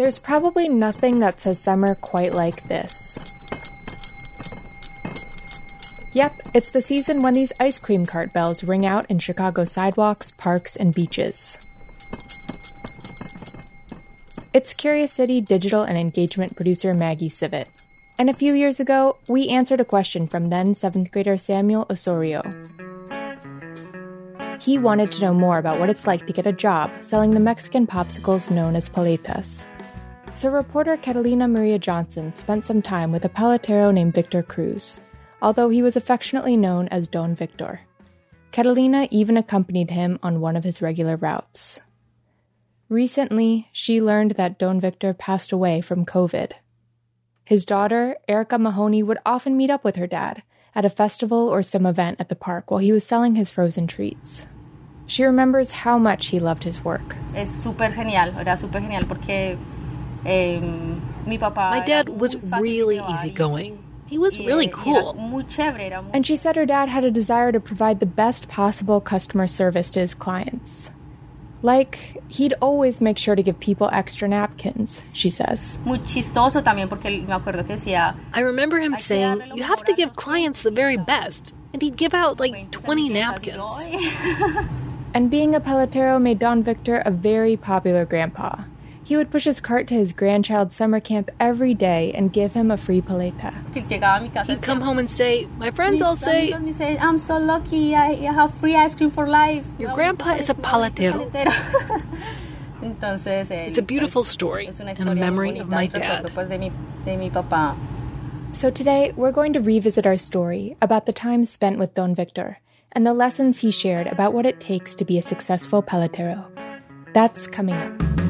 There's probably nothing that says summer quite like this. Yep, it's the season when these ice cream cart bells ring out in Chicago sidewalks, parks, and beaches. It's Curious City digital and engagement producer Maggie Sivit. And a few years ago, we answered a question from then seventh grader Samuel Osorio. He wanted to know more about what it's like to get a job selling the Mexican popsicles known as paletas. So reporter Catalina Maria Johnson spent some time with a paletero named Victor Cruz, although he was affectionately known as Don Victor. Catalina even accompanied him on one of his regular routes. Recently, she learned that Don Victor passed away from COVID. His daughter, Erica Mahoney, would often meet up with her dad at a festival or some event at the park while he was selling his frozen treats. She remembers how much he loved his work. Es súper genial, era súper genial porque. My dad was really easygoing. He was really cool. And she said her dad had a desire to provide the best possible customer service to his clients. Like, he'd always make sure to give people extra napkins, she says. Muy chistoso también porque me acuerdo que decía. I remember him saying, You have to give clients the very best. And he'd give out like 20 napkins. and being a paletero made Don Victor a very popular grandpa. He would push his cart to his grandchild's summer camp every day and give him a free paleta. He'd come home and say, My friends all say, I'm so lucky, I have free ice cream for life. Your grandpa is a paletero. It's a beautiful story and a memory of my dad. So today, we're going to revisit our story about the time spent with Don Victor and the lessons he shared about what it takes to be a successful paletero. That's coming up.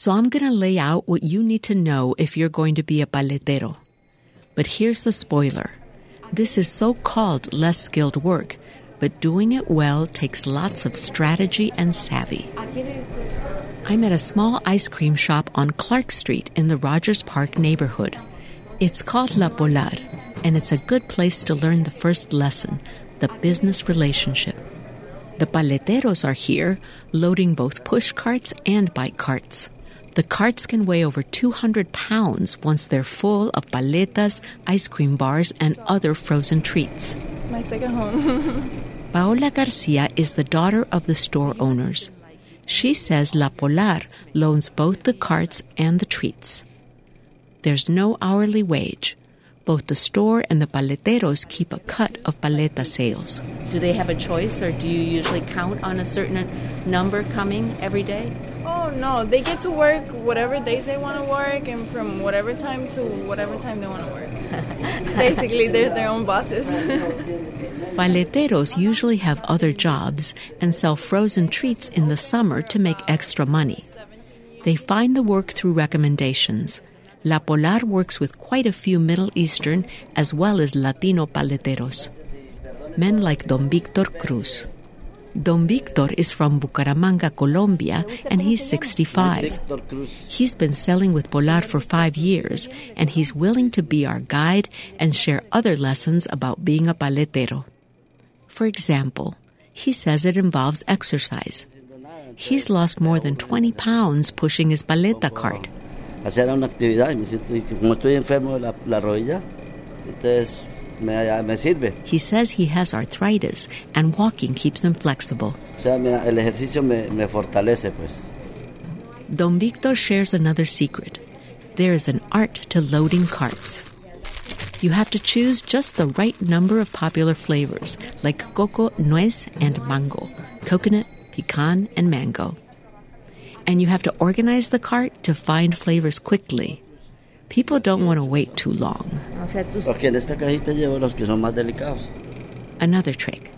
So I'm going to lay out what you need to know if you're going to be a paletero. But here's the spoiler. This is so-called less skilled work, but doing it well takes lots of strategy and savvy. I'm at a small ice cream shop on Clark Street in the Rogers Park neighborhood. It's called La Polar, and it's a good place to learn the first lesson, the business relationship. The paleteros are here, loading both push carts and bike carts. The carts can weigh over 200 pounds once they're full of paletas, ice cream bars, and other frozen treats. My second home. Paola Garcia is the daughter of the store owners. She says La Polar loans both the carts and the treats. There's no hourly wage. Both the store and the paleteros keep a cut of paleta sales. Do they have a choice, or do you usually count on a certain number coming every day? Oh no, they get to work whatever days they want to work, and from whatever time to whatever time they want to work. Basically, they're their own bosses. Paleteros usually have other jobs and sell frozen treats in the summer to make extra money. They find the work through recommendations. La Polar works with quite a few Middle Eastern as well as Latino paleteros. Men like Don Victor Cruz. Don Victor is from Bucaramanga, Colombia, and he's 65. He's been selling with Polar for five years, and he's willing to be our guide and share other lessons about being a paletero. For example, he says it involves exercise. He's lost more than 20 pounds pushing his paleta cart. Hacer una actividad, me siento, como estoy enfermo de la, la rodilla, entonces me, me sirve. He says he has arthritis and walking keeps him flexible. O sea, me, el ejercicio me, me fortalece, pues. Don Victor shares another secret. There is an art to loading carts. You have to choose just the right number of popular flavors, like coco, nuez, and mango, coconut, pecan, and mango. And you have to organize the cart to find flavors quickly. People don't want to wait too long. Porque en esta cajita llevo los que son más delicados. Another trick.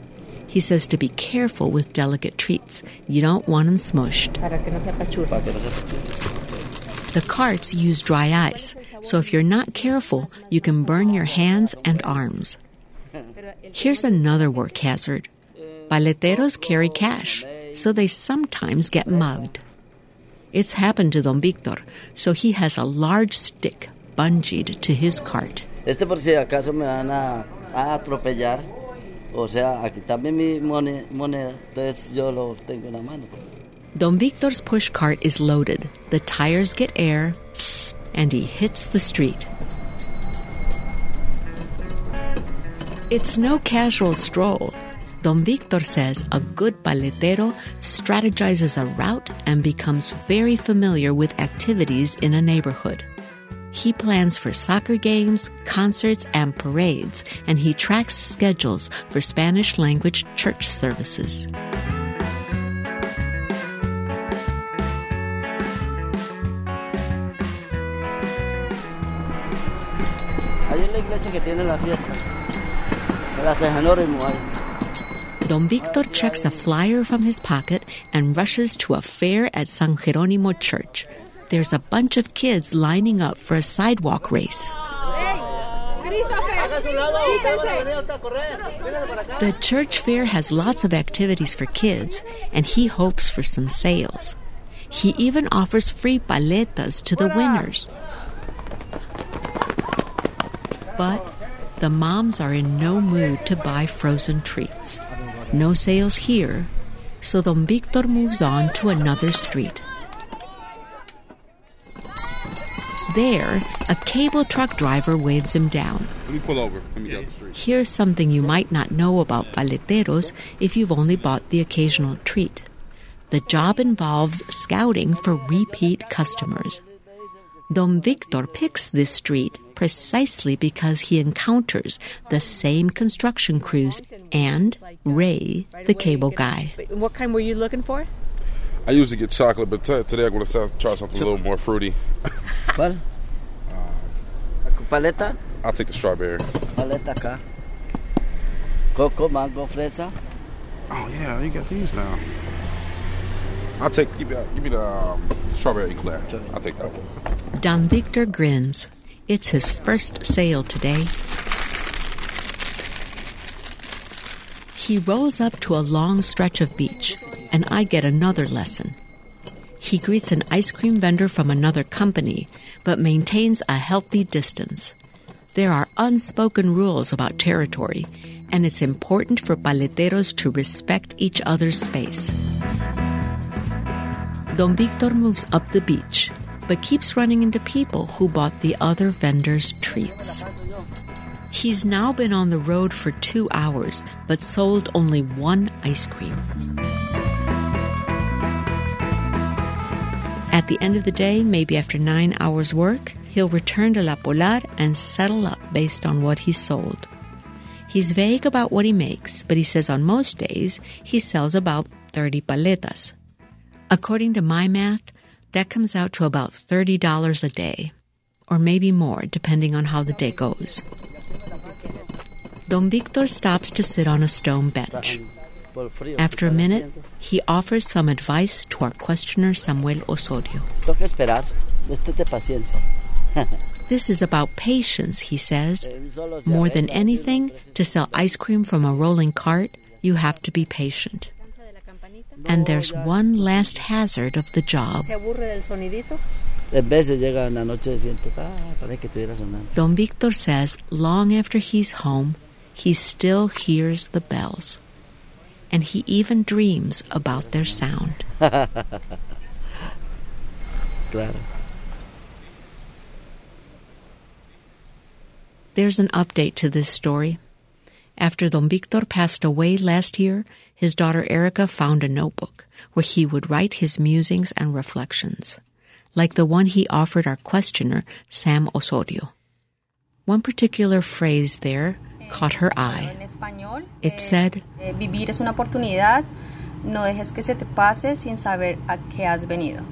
He says to be careful with delicate treats. You don't want them smushed. The carts use dry ice, so if you're not careful, you can burn your hands and arms. Here's another work hazard. Paleteros carry cash, so they sometimes get mugged. It's happened to Don Victor, so he has a large stick bungeed to his cart. Este por si acaso me van a, a atropellar, o sea, a quitarme mi moneda, entonces yo lo tengo en la mano. Don Victor's push cart is loaded. The tires get air, and he hits the street. It's no casual stroll. Don Victor says a good paletero strategizes a route and becomes very familiar with activities in a neighborhood. He plans for soccer games, concerts, and parades, and he tracks schedules for Spanish language church services. Ahí en la iglesia que tiene la fiesta. San Jerónimo ahí. Don Victor checks a flyer from his pocket and rushes to a fair at San Jerónimo Church. There's a bunch of kids lining up for a sidewalk race. The church fair has lots of activities for kids, and he hopes for some sales. He even offers free paletas to the winners. But the moms are in no mood to buy frozen treats. No sales here, so Don Victor moves on to another street. There, a cable truck driver waves him down. Let me pull over. Let me get the street. Here's something you might not know about paleteros if you've only bought the occasional treat. The job involves scouting for repeat customers. Don Victor picks this street precisely because he encounters the same construction crews and Ray, the cable guy. What kind were you looking for? I usually get chocolate, but t- today I'm going to try something a little more fruity. ¿Cuál? Paleta. I'll take the strawberry. Paleta acá. Coco, mango, fresa. Oh yeah, you got these now. I'll take give me, give me the um, strawberry eclair. I'll take that one. Don Victor grins. It's his first sale today. He rolls up to a long stretch of beach, and I get another lesson. He greets an ice cream vendor from another company, but maintains a healthy distance. There are unspoken rules about territory, and it's important for paleteros to respect each other's space. Don Victor moves up the beach, but keeps running into people who bought the other vendor's treats. He's now been on the road for two hours, but sold only one ice cream. At the end of the day, maybe after nine hours' work, he'll return to La Polar and settle up based on what he sold. He's vague about what he makes, but he says on most days he sells about 30 paletas. According to my math, that comes out to about $30 a day, or maybe more, depending on how the day goes. Don Victor stops to sit on a stone bench. After a minute, he offers some advice to our questioner Samuel Osorio. Toca esperar. Este de paciencia. This is about patience, he says. More than anything, to sell ice cream from a rolling cart, you have to be patient. And there's one last hazard of the job. ¿Se aburre del sonidito? En veces llega en la noche y siento, ah, parece que estuviera sonando. Don Victor says long after he's home, he still hears the bells. And he even dreams about their sound. claro. There's an update to this story. After Don Victor passed away last year, his daughter Erica found a notebook where he would write his musings and reflections, like the one he offered our questioner, Sam Osorio. One particular phrase there caught her eye. It said, eh, vivir es una oportunidad, no dejes que se te pase sin saber a qué has venido.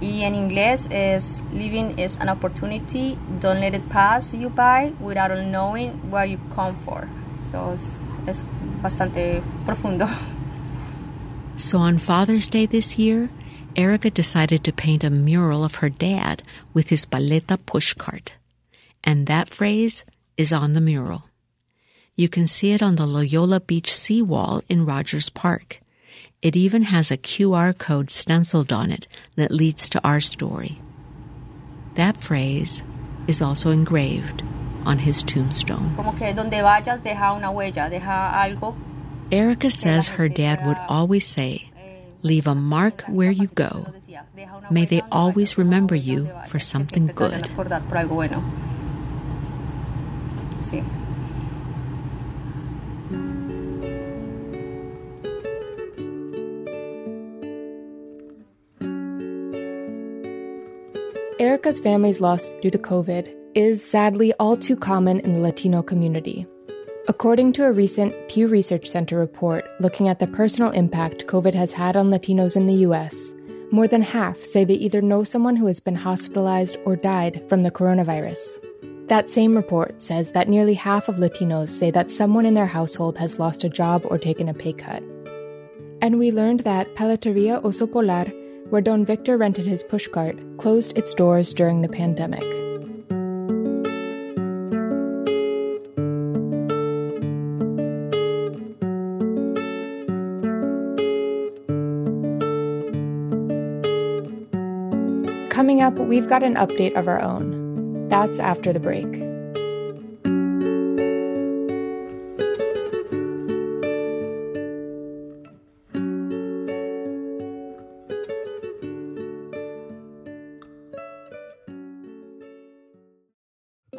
Y en inglés es living is an opportunity. Don't let it pass you by without knowing where you come for. So es, es bastante profundo. So on Father's Day this year, Erica decided to paint a mural of her dad with his paleta pushcart. And that phrase is on the mural. You can see it on the Loyola Beach seawall in Rogers Park. It even has a QR code stenciled on it that leads to our story. That phrase is also engraved on his tombstone. Como que donde vayas deja una huella, deja algo. Erica says her dad would always say, eh, Leave a mark where you go. May they always remember you for something good. Recordar por algo bueno. Sí. Erica's family's loss due to COVID is sadly all too common in the Latino community. According to a recent Pew Research Center report looking at the personal impact COVID has had on Latinos in the US, more than half say they either know someone who has been hospitalized or died from the coronavirus. That same report says that nearly half of Latinos say that someone in their household has lost a job or taken a pay cut. And we learned that Paleteria Oso Polar, where Don Victor rented his pushcart, closed its doors during the pandemic. Up, we've got an update of our own. That's after the break.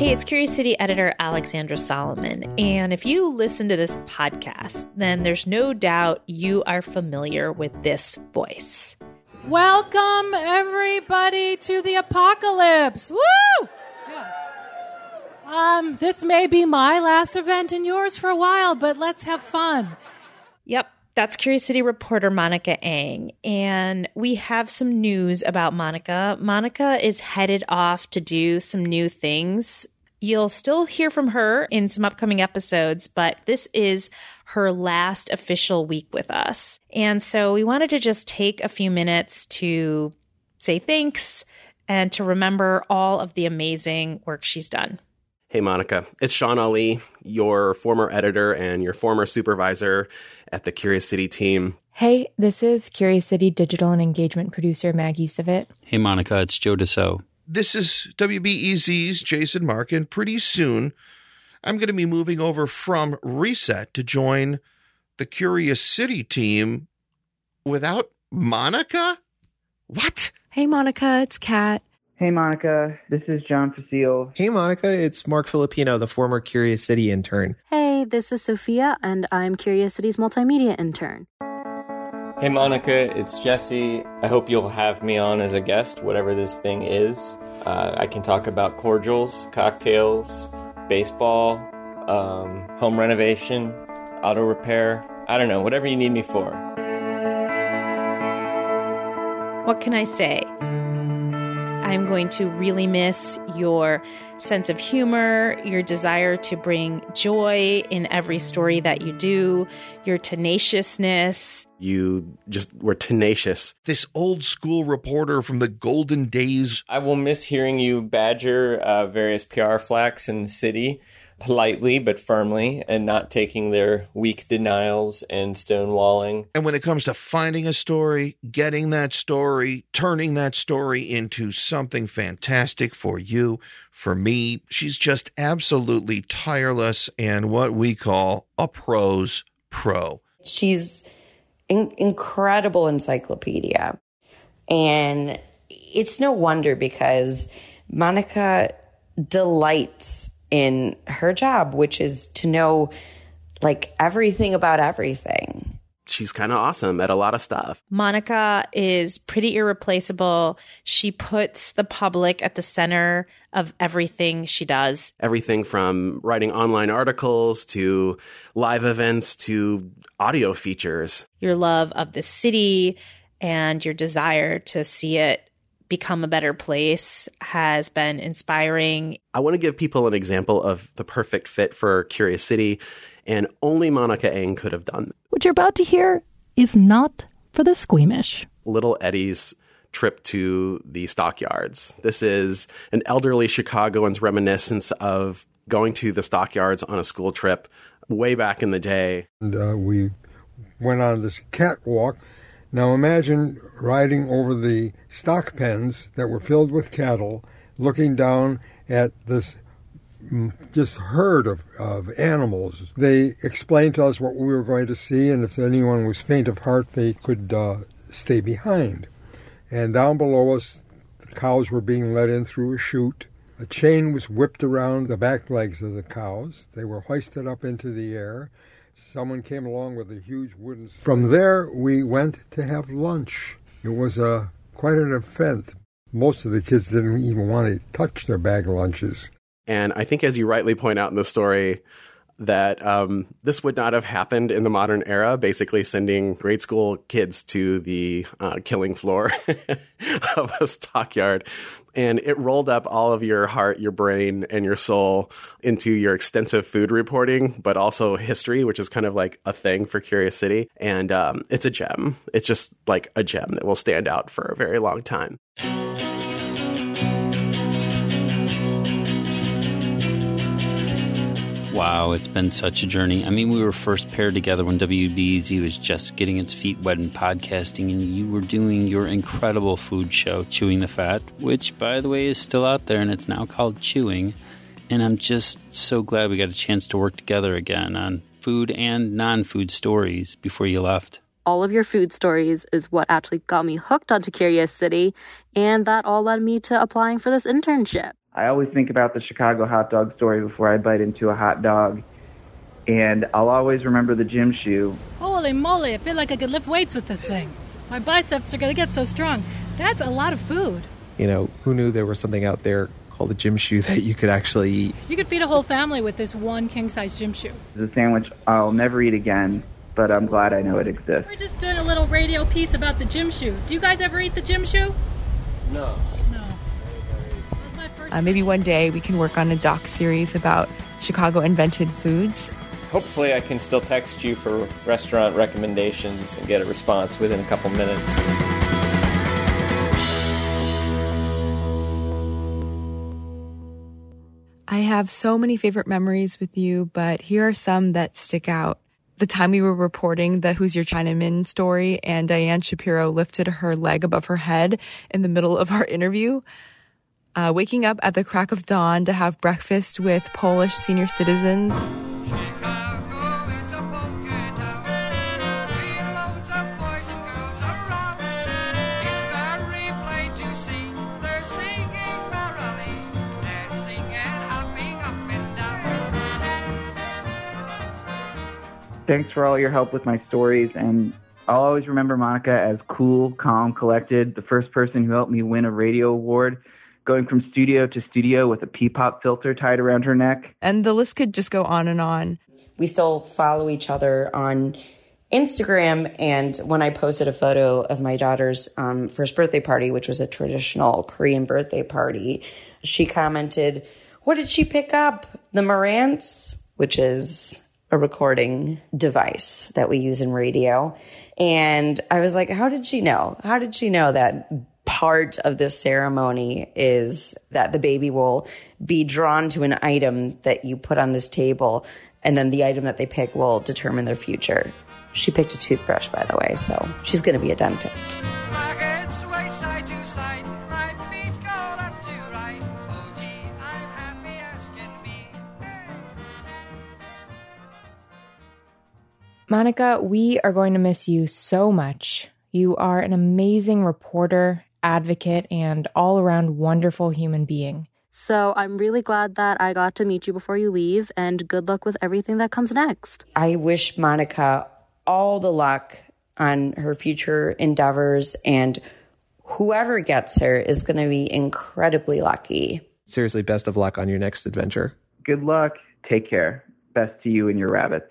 Hey, it's Curious City editor Alexandra Salomon. And if you listen to this podcast, then there's no doubt you are familiar with this voice. Welcome, everybody, to the apocalypse. Woo! Um, this may be my last event and yours for a while, but let's have fun. Yep, that's Curious City reporter Monica Eng. And we have some news about Monica. Monica is headed off to do some new things. You'll still hear from her in some upcoming episodes, but this is her last official week with us. And so we wanted to just take a few minutes to say thanks and to remember all of the amazing work she's done. Hey, Monica. It's Shawn Allee, your former editor and your former supervisor at the Curious City team. Hey, this is Curious City digital and engagement producer Maggie Sivit. Hey, Monica. It's Joe DeCeault. This is WBEZ's Jason Mark, and pretty soon I'm going to be moving over from Reset to join the Curious City team without Monica? What? Hey, Monica. It's Kat. Hey, Monica. This is John Facile. Hey, Monica. It's Mark Filipino, the former Curious City intern. Hey, this is Sophia, and I'm Curious City's multimedia intern. Hey, Monica. It's Jesse. I hope you'll have me on as a guest, whatever this thing is. Uh, I can talk about cordials, cocktails, baseball, um, home renovation, auto repair. I don't know, whatever you need me for. What can I say? I'm going to really miss your sense of humor, your desire to bring joy in every story that you do, your tenaciousness. You just were tenacious. This old school reporter from the golden days. I will miss hearing you badger uh, various PR flacks in the city politely but firmly and not taking their weak denials and stonewalling. And when it comes to finding a story, getting that story, turning that story into something fantastic for you, for me, she's just absolutely tireless and what we call a pro's pro. She's an incredible encyclopedia. And it's no wonder because Monica delights in her job, which is to know like everything about everything. She's kind of awesome at a lot of stuff. Monica is pretty irreplaceable. She puts the public at the center of everything she does. Everything from writing online articles to live events to audio features. Your love of the city and your desire to see it become a better place has been inspiring. I want to give people an example of the perfect fit for Curious City, and only Monica Eng could have done. What you're about to hear is not for the squeamish. Little Eddie's trip to the stockyards. This is an elderly Chicagoan's reminiscence of going to the stockyards on a school trip way back in the day. And uh, we went on this catwalk now imagine riding over the stock pens that were filled with cattle, looking down at this mm, just herd of, of animals. They explained to us what we were going to see, and if anyone was faint of heart, they could uh, stay behind. And down below us, the cows were being led in through a chute. A chain was whipped around the back legs of the cows. They were hoisted up into the air. Someone came along with a huge wooden. From there, we went to have lunch. It was a uh, quite an event. Most of the kids didn't even want to touch their bag lunches. And I think, as you rightly point out in the story, that um, this would not have happened in the modern era, basically sending grade school kids to the uh, killing floor of a stockyard. And it rolled up all of your heart, your brain, and your soul into your extensive food reporting, but also history, which is kind of like a thing for Curious City. And um, it's a gem. It's just like a gem that will stand out for a very long time. Wow, it's been such a journey. I mean, we were first paired together when WBEZ was just getting its feet wet in podcasting, and you were doing your incredible food show, Chewing the Fat, which, by the way, is still out there, and it's now called Chewing. And I'm just so glad we got a chance to work together again on food and non food stories before you left. All of your food stories is what actually got me hooked onto Curious City, and that all led me to applying for this internship. I always think about the Chicago hot dog story before I bite into a hot dog. And I'll always remember the gym shoe. Holy moly, I feel like I could lift weights with this thing. My biceps are going to get so strong. That's a lot of food. You know, who knew there was something out there called a gym shoe that you could actually eat? You could feed a whole family with this one king size gym shoe. It's a sandwich I'll never eat again, but I'm glad I know it exists. We're just doing a little radio piece about the gym shoe. Do you guys ever eat the gym shoe? No. Uh, maybe one day we can work on a doc series about Chicago invented foods. Hopefully, I can still text you for restaurant recommendations and get a response within a couple minutes. I have so many favorite memories with you, but here are some that stick out. The time we were reporting the Who's Your Chinaman story and Diane Shapiro lifted her leg above her head in the middle of our interview uh, waking up at the crack of dawn to have breakfast with Polish senior citizens. Thanks for all your help with my stories, and I'll always remember Monica as cool, calm, collected, the first person who helped me win a radio award going from studio to studio with a P-pop filter tied around her neck. And the list could just go on and on. We still follow each other on Instagram. And when I posted a photo of my daughter's um, first birthday party, which was a traditional Korean birthday party, she commented, What did she pick up? The Marantz, which is a recording device that we use in radio. And I was like, How did she know? How did she know that part of this ceremony is that the baby will be drawn to an item that you put on this table, and then the item that they pick will determine their future. She picked a toothbrush, by the way, so she's going to be a dentist. Monica, we are going to miss you so much. You are an amazing reporter, advocate, and all around wonderful human being. So I'm really glad that I got to meet you before you leave, and good luck with everything that comes next. I wish Monica all the luck on her future endeavors, and whoever gets her is going to be incredibly lucky. Seriously, best of luck on your next adventure. Good luck. Take care. Best to you and your rabbits.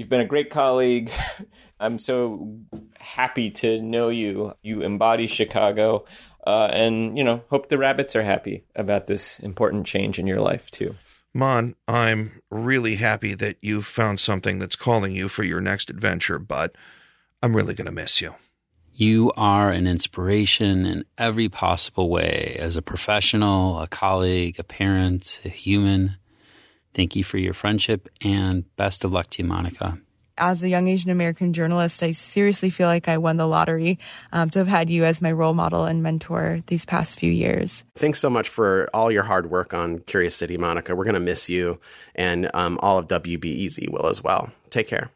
You've been a great colleague. I'm so happy to know you. You embody Chicago. Uh, and, you know, hope the rabbits are happy about this important change in your life, too. Mon, I'm really happy that you found something that's calling you for your next adventure, but I'm really going to miss you. You are an inspiration in every possible way as a professional, a colleague, a parent, a human. Thank you for your friendship and best of luck to you, Monica as a young Asian American journalist, I seriously feel like I won the lottery um, to have had you as my role model and mentor these past few years. Thanks so much for all your hard work on Curious City, Monica. We're going to miss you, and um, all of WBEZ will as well. Take care.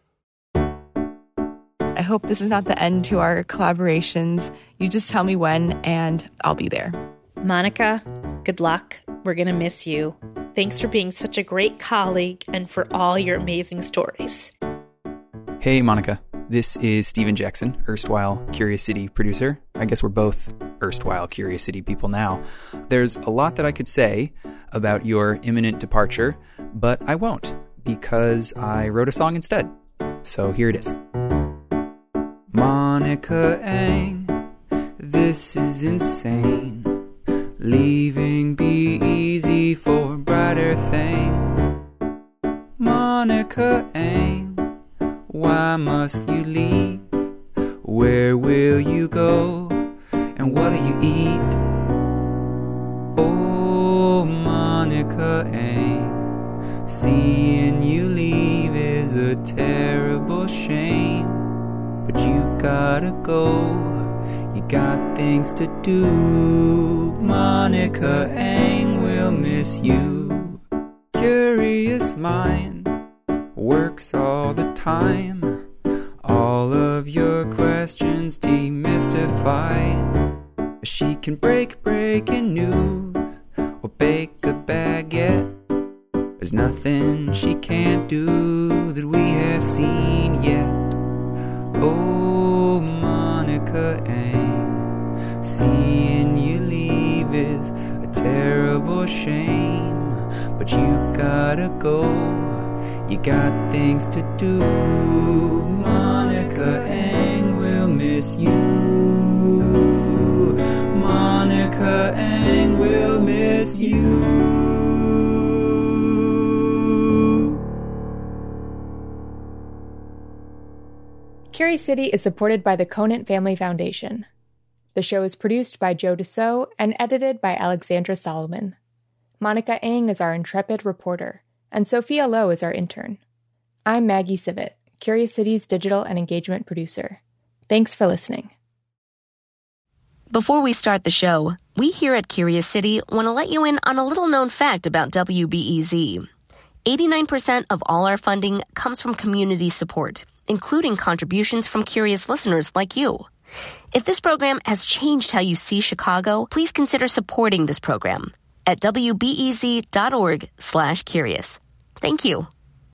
I hope this is not the end to our collaborations. You just tell me when, and I'll be there. Monica, good luck. We're going to miss you. Thanks for being such a great colleague and for all your amazing stories. Hey, Monica. This is Stephen Jackson, erstwhile Curious City producer. I guess we're both erstwhile Curious City people now. There's a lot that I could say about your imminent departure, but I won't because I wrote a song instead. So here it is Monica this is insane. Leaving be easy for things. Monica Eng. Why must you leave? Where will you go? And what do you eat? Oh, Monica Eng, seeing you leave is a terrible shame. But you gotta go, you got things to do. Monica Eng will miss you. Curious mind works all the time. All of your questions demystified. She can break breaking news or bake a baguette. There's nothing she can't do that we have seen yet. Oh, Monica Eng, seeing you leave is a terrible shame, gotta go you got things to do. Monica Eng will miss you. Monica Eng will miss you. Curious City is supported by the Conant Family Foundation. The show is produced by Joe DeCeault and edited by Alexandra Salomon. Monica Eng is our intrepid reporter and Sophia Lowe is our intern. I'm Maggie Sivit, Curious City's digital and engagement producer. Thanks for listening. Before we start the show, we here at Curious City want to let you in on a little known fact about WBEZ. 89% of all our funding comes from community support, including contributions from curious listeners like you. If this program has changed how you see Chicago, please consider supporting this program at wbez.org slash curious. Thank you.